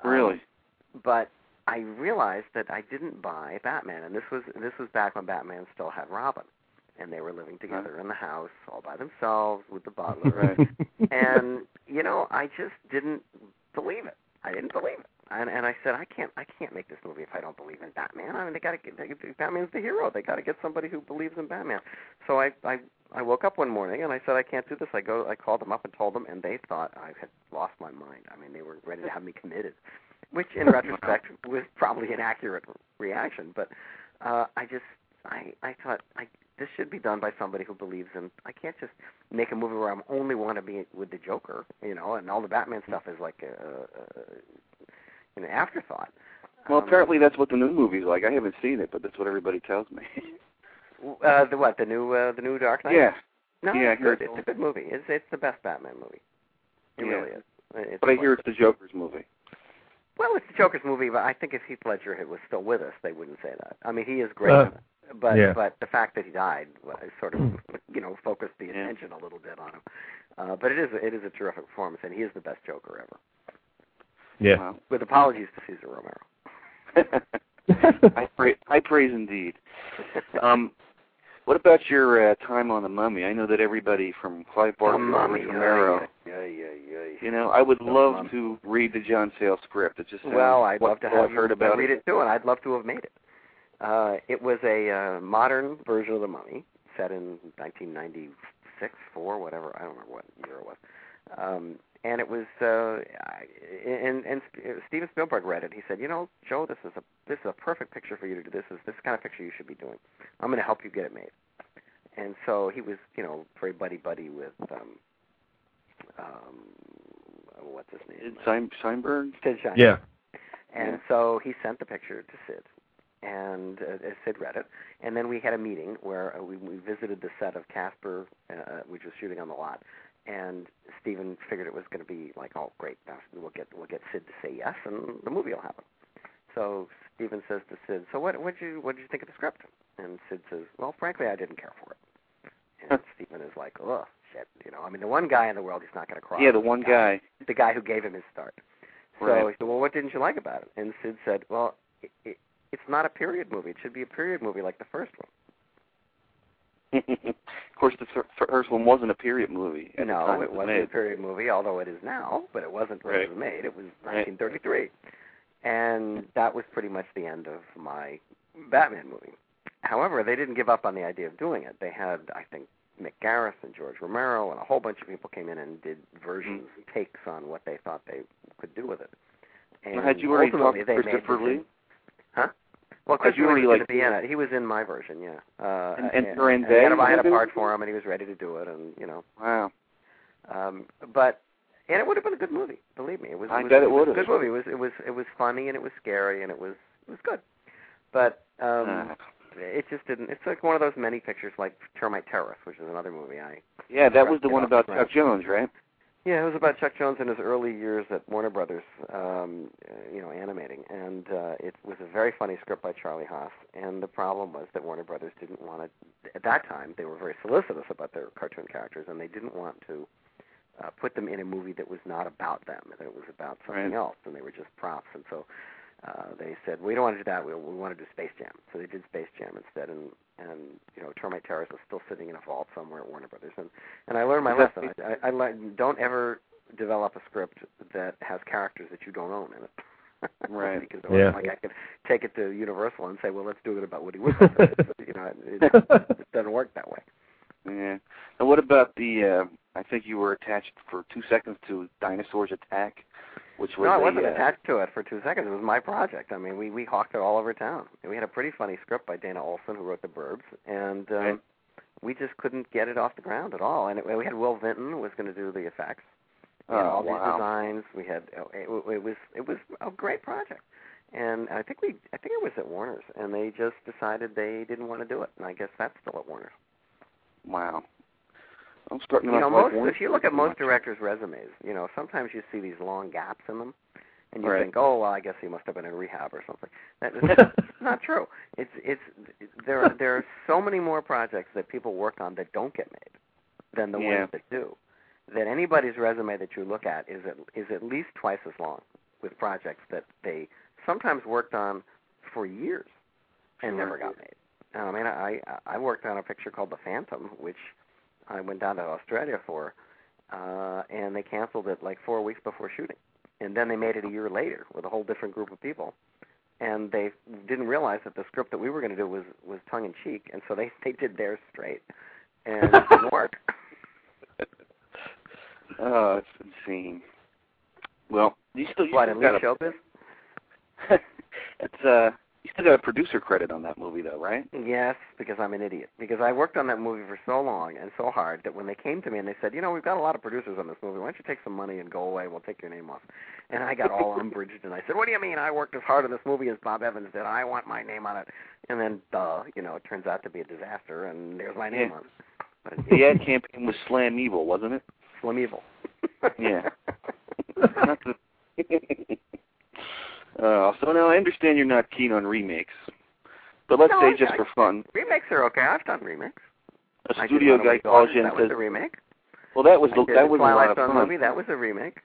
Um, Really? but I realized that I didn't buy Batman, and this was this was back when Batman still had Robin, and they were living together in the house all by themselves with the butler. *laughs* Right. and you know, I just didn't believe it. I didn't believe it, and and I said, I can't I can't make this movie if I don't believe in Batman. I mean, they got to get they, Batman's the hero. They got to get somebody who believes in Batman. So I I I woke up one morning and I said I can't do this. I go I called them up and told them, and they thought I had lost my mind. I mean, they were ready to have me committed which in *laughs* retrospect was probably an accurate reaction. But uh, I just I I thought I this should be done by somebody who believes in. I can't just make a movie where I'm only want to be with the Joker, you know, and all the Batman stuff is like a, a, an afterthought. Well, Um, apparently that's what the new movie's like. I haven't seen it, but that's what everybody tells me. *laughs* uh, the what the new uh, the new Dark Knight. yeah, no, yeah, I it's heard good. It's a good movie. It's it's the best Batman movie. It Yeah. really is. It's but I hear it's the Joker's movie. Well, it's the Joker's movie, but I think if Heath Ledger had- was still with us, they wouldn't say that. I mean, he is great, Uh, but yeah. but the fact that he died well, sort of *laughs* you know focused the Yeah. attention a little bit on him. Uh, but it is it is a terrific performance, and he is the best Joker ever. Yeah. Wow. With apologies to Cesar Romero. *laughs* I pray, I praise indeed. Um, what about your uh, time on the Mummy? I know that everybody from Clive Barker The to Mummy, Romero. Yeah, yeah, yeah. You know, I would The love Mummy. to read the John Sayles script. It just sounds Well, I'd what love to have heard you about read it too, and I'd love to have made it. Uh, it was a uh, modern version of The Mummy, set in 1996, four, whatever. I don't remember what year it was. Um, and it was, uh, I- and and Sp- Steven Spielberg read it. He said, "You know, Joe, this is a this is a perfect picture for you to do. This is this kind of picture you should be doing. I'm going to help you get it made." And so he was, you know, very buddy buddy with um, um, what's his name? Sid Sein- Sheinberg? Sid Shine. Yeah. And Yeah. so he sent the picture to Sid, and uh, Sid read it. And then we had a meeting where uh, we, we visited the set of Casper, uh, which was shooting on the lot. And Steven figured it was going to be like, oh, great, now we'll get we'll get Sid to say yes, and the movie will happen. So Steven says to Sid, so what what did you what did you think of the script? And Sid says, well, frankly, I didn't care for it. And Steven is like, oh shit, you know, I mean, the one guy in the world he's not going to cross. Yeah, the one guy. the guy who gave him his start. So Right. he said, "Well, what didn't you like about it?" And Sid said, "Well, it, it, it's not a period movie. It should be a period movie like the first one." *laughs* of course, the first one wasn't a period movie. At no, time it was wasn't a period movie, although it is now. But it wasn't when it was made. It was Right. 1933, and that was pretty much the end of my Batman movie. However, they didn't give up on the idea of doing it. They had, I think, Mick Garris and George Romero and a whole bunch of people came in and did versions, mm-hmm. takes on what they thought they could do with it. And had you already talked to Christopher Lee? Huh? Well, Had Chris you Lee was like- to be in it. He was in my version, yeah. Uh, And- and and, Duran and I had, a, I had a part for him, and he was ready to do it, and you know. Wow. Um, but and it would have been a good movie. Believe me, it was. I it was, bet it it would've. good movie. It was it was it was funny and it was scary and it was it was good, but um, Uh, it just didn't. It's like one of those many pictures, like Termite Terrace, which is another movie I yeah, that was the one about the Chuck Jones, right? Yeah, it was about Chuck Jones in his early years at Warner Brothers, um, you know, animating, and uh, it was a very funny script by Charlie Haas. And the problem was that Warner Brothers didn't want to. At that time, they were very solicitous about their cartoon characters, and they didn't want to uh, put them in a movie that was not about them, that it was about something Right. else, and they were just props. And so uh, they said, we don't want to do that. We, we want to do Space Jam. So they did Space Jam instead, and and you know, Termite Terrace was still sitting in a vault somewhere at Warner Brothers. And and I learned my lesson. I, I, I learned, don't ever develop a script that has characters that you don't own in it. Right. *laughs* because it Yeah. wasn't like I could take it to Universal and say, well, let's do it about Woody Woodpecker. *laughs* you know, it, it *laughs* doesn't work that way. Yeah. And what about the? uh I think you were attached for two seconds to Dinosaurs Attack, which was no, I wasn't uh, attached to it for two seconds. It was my project. I mean, we we hawked it all over town. And we had a pretty funny script by Dana Olsen, who wrote The Burbs, and um, Right. we just couldn't get it off the ground at all. And it, we had Will Vinton who was going to do the effects. We had Oh, all these designs. We had it, it was it was a great project. And I think we I think it was at Warner's, and they just decided they didn't want to do it. And I guess that's still at Warner's. Wow. I'm starting You know, most Warner if you look at most much. directors' resumes, you know, sometimes you see these long gaps in them, and you Right. think, oh, well, I guess he must have been in rehab or something. That *laughs* is not true. It's it's there. Are, there are so many more projects that people work on that don't get made than the Yeah. ones that do. That anybody's resume that you look at is at, is at least twice as long with projects that they sometimes worked on for years and Sure. never got made. I mean, I I worked on a picture called The Phantom, which I went down to Australia for, uh, and they canceled it like four weeks before shooting, and then they made it a year later with a whole different group of people, and they didn't realize that the script that we were going to do was was tongue in cheek, and so they *laughs* they did theirs straight, and it didn't *laughs* work. Oh, it's insane. Well, you still you What still got a, Showbiz? *laughs* it's uh you still got a producer credit on that movie though, right? Yes, because I'm an idiot. Because I worked on that movie for so long and so hard that when they came to me and they said, you know, we've got a lot of producers on this movie. Why don't you take some money and go away? and We'll take your name off. And I got all *laughs* umbraged and I said, what do you mean? I worked as hard on this movie as Bob Evans did. I want my name on it. And then, duh, you know, it turns out to be a disaster, and there's my name Yeah. on it. But *laughs* The ad campaign was Slam Evil, wasn't it? Slam Evil. Yeah. *laughs* Uh, so now I understand you're not keen on remakes, but let's No, say just I- for fun, remakes are okay. I've done remakes. a I studio guy calls you and That was says, a remake. "Well, that was the, that was a lot Twilight of Zone fun." movie. That was a remake.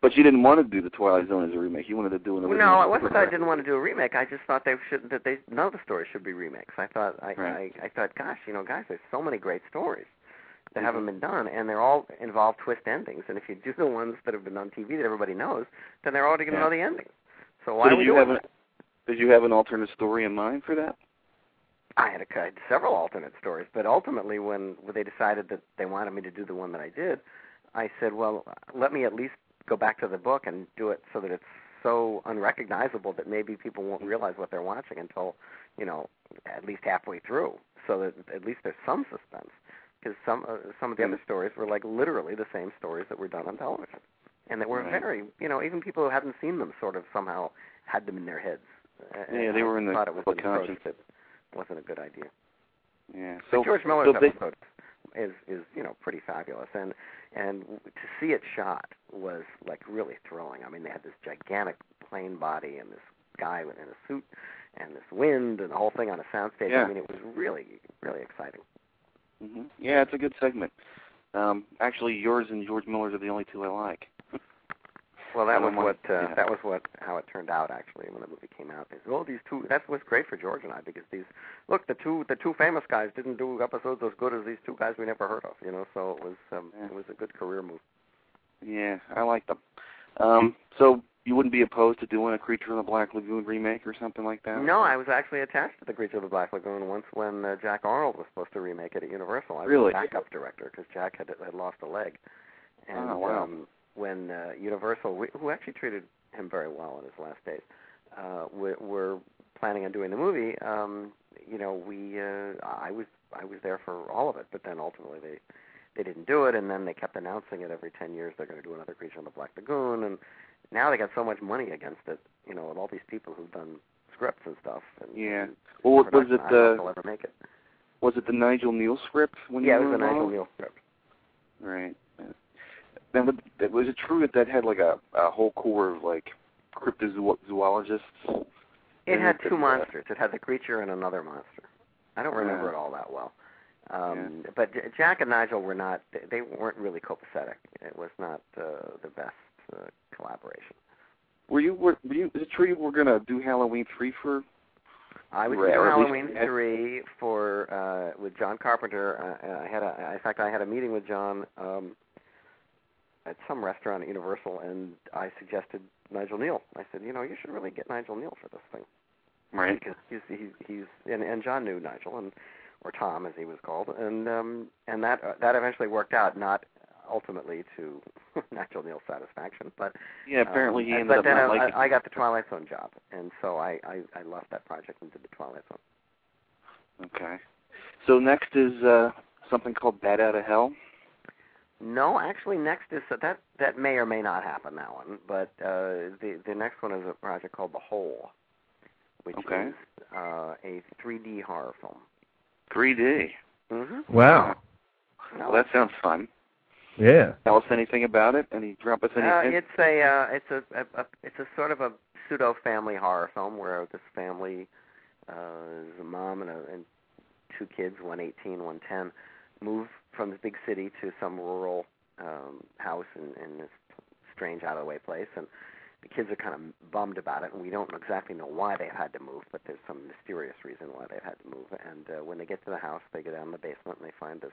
But you didn't want to do the Twilight Zone as a remake. You wanted to do an original. No, it wasn't that I didn't want to do a remake. I just thought they should that they none of the stories should be remakes. I thought I Right. I, I thought, gosh, you know, guys, there's so many great stories that Mhm. haven't been done, and they're all involve twist endings. And if you do the ones that have been on TV that everybody knows, then they're already going to Yeah. know the ending. So So why are did you have an that? Did you have an alternate story in mind for that? I had, a, I had several alternate stories, but ultimately, when, when they decided that they wanted me to do the one that I did, I said, well, let me at least go back to the book and do it so that it's so unrecognizable that maybe people won't realize what they're watching until, you know, at least halfway through, so that at least there's some suspense. Because some uh, some of the other stories were like literally the same stories that were done on television, and they were Right. very, you know, even people who hadn't seen them sort of somehow had them in their heads. Yeah, they I were in the thought it was an approach that wasn't a good idea. Yeah. But So George Miller's so they- episode is is you know pretty fabulous, and and to see it shot was like really thrilling. I mean, they had this gigantic plane body and this guy in a suit and this wind and the whole thing on a soundstage. Yeah. I mean, it was really really exciting. hmm Yeah, it's a good segment. Um, actually, yours and George Miller's are the only two I like. Well, that was what uh, yeah. that was what how it turned out actually when the movie came out. They said, "Oh, these two that was great for George and I because these look the two the two famous guys didn't do episodes as good as these two guys we never heard of, you know. So it was um, Yeah. it was a good career move. Yeah, I like them. Um, so you wouldn't be opposed to doing a Creature in the Black Lagoon remake or something like that? No, I was actually attached to the Creature of the Black Lagoon once when uh, Jack Arnold was supposed to remake it at Universal. I was Really? the backup director because Jack had had lost a leg, and Oh, wow. um, when uh, Universal, who actually treated him very well in his last days, uh, we, were planning on doing the movie. Um, you know, we uh, I was I was there for all of it, but then ultimately they they didn't do it, and then they kept announcing it every ten years. They're going to do another Creature in the Black Lagoon, and now they got so much money against it. You know, with all these people who've done scripts and stuff. And, Yeah. and Well, was it I don't know if the they'll ever make it? was it the Nigel Kneale script when Yeah, it you was the Nigel? Neal script. Right. Now, was it- was it true that that had like a a whole core of like cryptozoologists? It had two uh, monsters. It had the creature and another monster. I don't remember Yeah. it all that well. Um, But J- Jack and Nigel were not. they- weren't really copacetic. It was not uh, the best uh, collaboration. Were you were, were you? Is it true you were gonna do Halloween three for? I was Right, in or least Halloween three for uh, with John Carpenter. Uh, I had a, in fact, I had a meeting with John um, at some restaurant at Universal, and I suggested Nigel Kneale. I said, you know, you should really get Nigel Kneale for this thing. Right. because he's he's he's and, and John knew Nigel and or Tom as he was called and um and that uh, that eventually worked out not ultimately to *laughs* Nigel Kneale's satisfaction but Yeah. Apparently um, he ended but up then not I, liking. I, I got the Twilight Zone job and so I, I I left that project and did the Twilight Zone. Okay. So next is uh something called Bat Out of Hell. No, actually, next is that that may or may not happen. That one, but uh, the the next one is a project called The Hole, which Okay. is uh, a 3D horror film. 3D. Mm-hmm. Wow. Well, that sounds fun. Yeah. Tell us anything about it. Any drop us any Uh, it's a uh, it's a, a, a it's a sort of a pseudo family horror film where this family uh, is a mom and, a, and two kids, one eighteen, one ten, move from the big city to some rural um, house in, in this strange out of the way place, and the kids are kind of bummed about it, and we don't exactly know why they've had to move, but there's some mysterious reason why they've had to move. And uh, when they get to the house, they go down the basement and they find this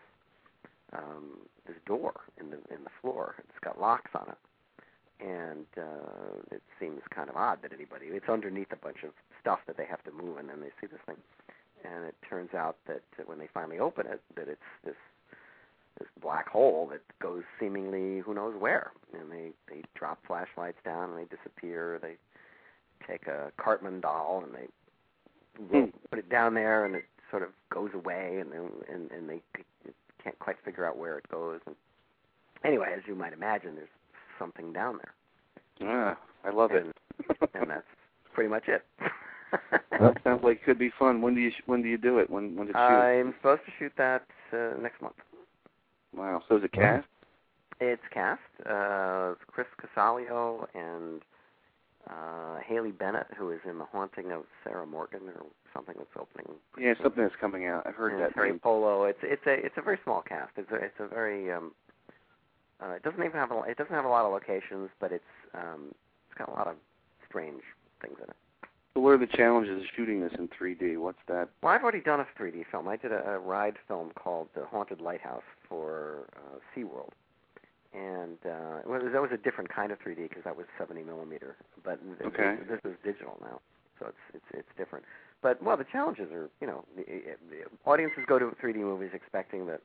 um, this door in the in the floor. It's got locks on it and uh, it seems kind of odd that anybody. It's underneath a bunch of stuff that they have to move, and then they see this thing, and it turns out that when they finally open it, that it's this this black hole that goes seemingly who knows where, and they they drop flashlights down and they disappear. They take a Cartman doll and they Hmm. put it down there, and it sort of goes away, and then and and they can't quite figure out where it goes. And anyway, as you might imagine, there's something down there Ah, I love it. and that's pretty much it. *laughs* that sounds like it could be fun. When do you sh- when do you do it? When when did you? I'm supposed to shoot that uh, next month. Wow. So is it cast? It's cast. Uh, Chris Casalio and uh, Haley Bennett, who is in The Haunting of Sarah Morgan or something that's opening. Yeah, something that's coming out. I've heard and that. Teri name. Polo. It's it's a it's a very small cast. It's a it's a very um, uh, it doesn't even have a it doesn't have a lot of locations, but it's um, it's got a lot of strange things in it. So what are the challenges of shooting this in 3D? What's that? Well, I've already done a 3D film. I did a, a ride film called The Haunted Lighthouse for uh, SeaWorld. And uh, well, that was a different kind of 3D because that was 70 millimeter. But Okay. this, this is digital now, so it's it's it's different. But well, the challenges are you know the, the audiences go to 3D movies expecting that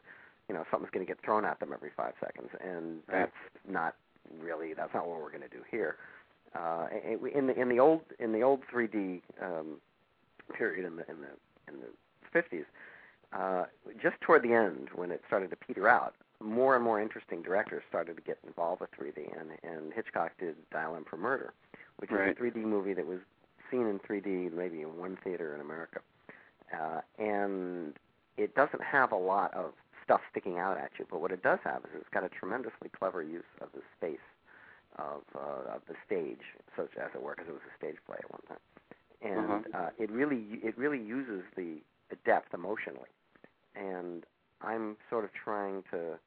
you know something's going to get thrown at them every five seconds, and Right. that's not really that's not what we're going to do here. Uh, in the in the old in the old 3D um, period in the in the in the 50s, uh, just toward the end when it started to peter out, more and more interesting directors started to get involved with 3D, and and Hitchcock did Dial M for Murder, which Right. is a 3D movie that was seen in 3D maybe in one theater in America, uh, and it doesn't have a lot of stuff sticking out at you, but what it does have is it's got a tremendously clever use of the space of uh, of the stage, such as it were, because it was a stage play at one time, and uh, it really it really uses the depth emotionally, and I'm sort of trying to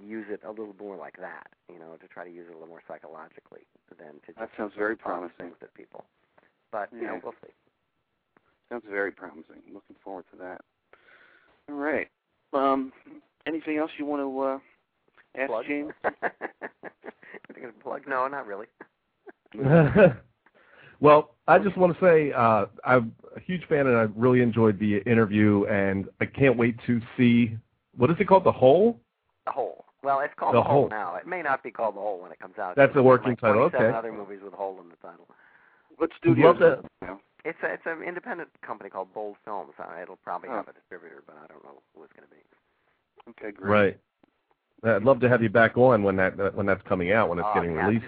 use it a little more like that, you know, to try to use it a little more psychologically than to just That sounds very promising. things at people. But you know, Yeah. we'll see. Sounds very promising. Looking forward to that. All right. Um, anything else you want to uh, ask Plug? James? I think it's a plug. No, not really. *laughs* *laughs* well, I just want to say uh, I'm a huge fan, and I really enjoyed the interview, and I can't wait to see what is it called, the hole? The Hole. Well, it's called The The, Hole. Hole. now. It may not be called The Hole when it comes out. That's the There's working like title, 27 okay. other movies with Hole in the title. What Would studio? love to- now? It's a, it's an independent company called Bold Films. Uh, it'll probably Huh. have a distributor, but I don't know who it's going to be. Okay, great. Right. I'd love to have you back on when that uh, when that's coming out when it's Oh, getting released.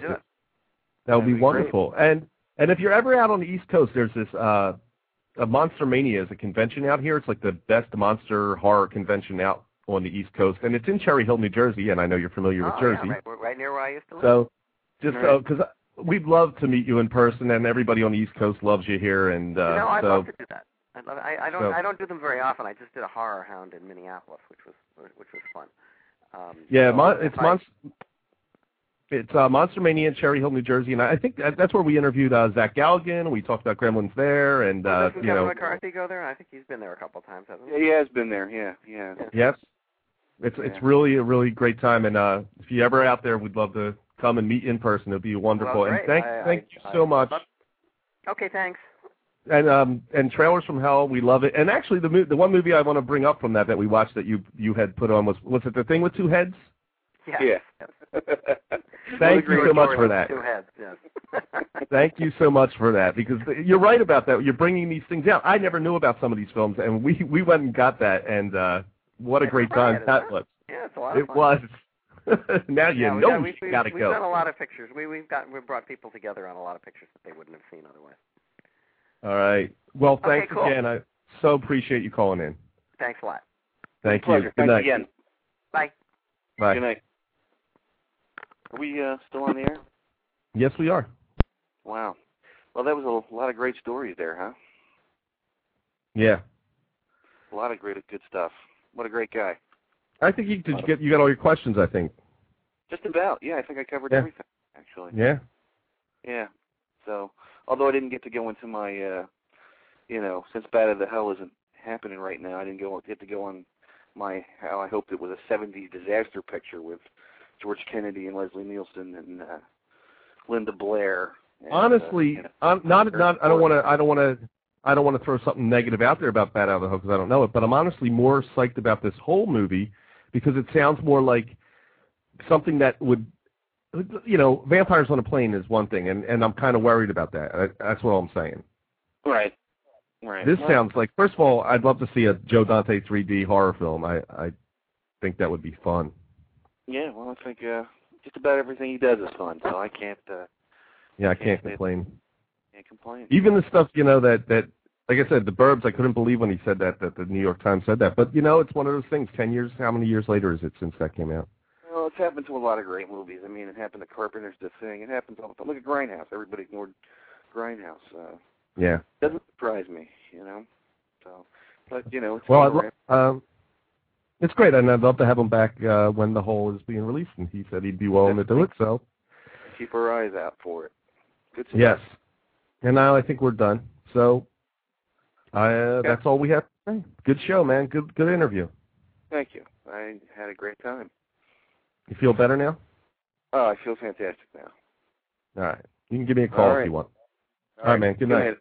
That would be be great. wonderful. And and if you're ever out on the East Coast, there's this uh, a Monster Mania is a convention out here. It's like the best monster horror convention out on the East Coast, and it's in Cherry Hill, New Jersey. And I know you're familiar with oh, Jersey, Yeah, right, right near where I used to live. so just Right. because we'd love to meet you in person, and everybody on the East Coast loves you here. And uh, you know, I'd so love to do that. I'd love, I, I don't So- I don't do them very often. I just did a HorrorHound in Minneapolis, which was which was fun. Um, Yeah, so mon- it's Monster. It's uh, Monster Mania in Cherry Hill, New Jersey, and I think that, that's where we interviewed uh, Zach Galligan. We talked about Gremlins there, and uh, doesn't you Kevin know, McCarthy go there? I think he's been there a couple of times, hasn't Yeah, he? he has been there. Yeah, yeah. yes, it's it's really a really great time, and uh, if you ever out there, we'd love to come and meet in person. It'd be wonderful. Well, and thank I- thank I- you I- so much. Okay, thanks. And um and trailers from hell, we love it. And actually, the mo- the one movie I want to bring up from that that we watched that you you had put on was was it the thing with two heads? Yeah. Yeah. *laughs* Thank you so much for that. Heads. Yes. *laughs* Thank you so much for that because you're right about that. You're bringing these things out. I never knew about some of these films, and we we went and got that, and uh what a It's great quiet, time that isn't it? was. Yeah, it's a lot of It fun. was. *laughs* now you yeah, know got, you we've, we've, gotta we've go. done a lot of pictures. We we've got we've brought people together on a lot of pictures that they wouldn't have seen otherwise. All right. Well, Okay, thanks cool. again. I so appreciate you calling in. Thanks a lot. Thank you. Pleasure. Good Thanks night. again. Bye. Bye. Good night. Are we uh, still on the air? Yes, we are. Wow. Well, that was a lot of great stories there, huh? Yeah. A lot of great, good stuff. What a great guy. I think you did you get you got all your questions. I think. Just about. Yeah, I think I covered Yeah. everything actually. Yeah. Yeah. So, although I didn't get to go into my, uh, you know, since Bad of the Hell isn't happening right now, I didn't go get to go on my how I hoped it was a '70s disaster picture with George Kennedy and Leslie Nielsen and uh, Linda Blair. And, uh, Honestly, know, I'm not not. I don't want to. I don't want to. I don't want to throw something negative out there about Bat Out of the Hole because I don't know it. But I'm honestly more psyched about this whole movie because it sounds more like something that would, you know, vampires on a plane is one thing, and and I'm kind of worried about that. I, that's what I'm saying. right, right. This Well, sounds like. First of all, I'd love to see a Joe Dante 3D horror film. I I think that would be fun. Yeah, well, I think uh, just about everything he does is fun, so I can't uh, Yeah, I can't Yeah, complain. can't complain. even the stuff you know that that like I said, the Burbs. I couldn't believe when he said that that the New York Times said that. But you know, it's one of those things. Ten years. How many years later is it since that came out? Well, it's happened to a lot of great movies. I mean, it happened to Carpenter's The Thing. It happens all the time. Look at Grindhouse. Everybody ignored Grindhouse. Uh, Yeah. doesn't surprise me, you know. So, but you know, it's Well, I'd um, it's great, and I'd love to have him back uh, when the whole is being released. And he said he'd be willing to do it. So keep our eyes out for it. Good stuff. yes. And now I think we're done. So uh, that's all we have. to say. Good show, man. Good good interview. Thank you. I had a great time. You feel better now? Oh, I feel fantastic now. All right. You can give me a call All if right. you want. All right, man. Good night.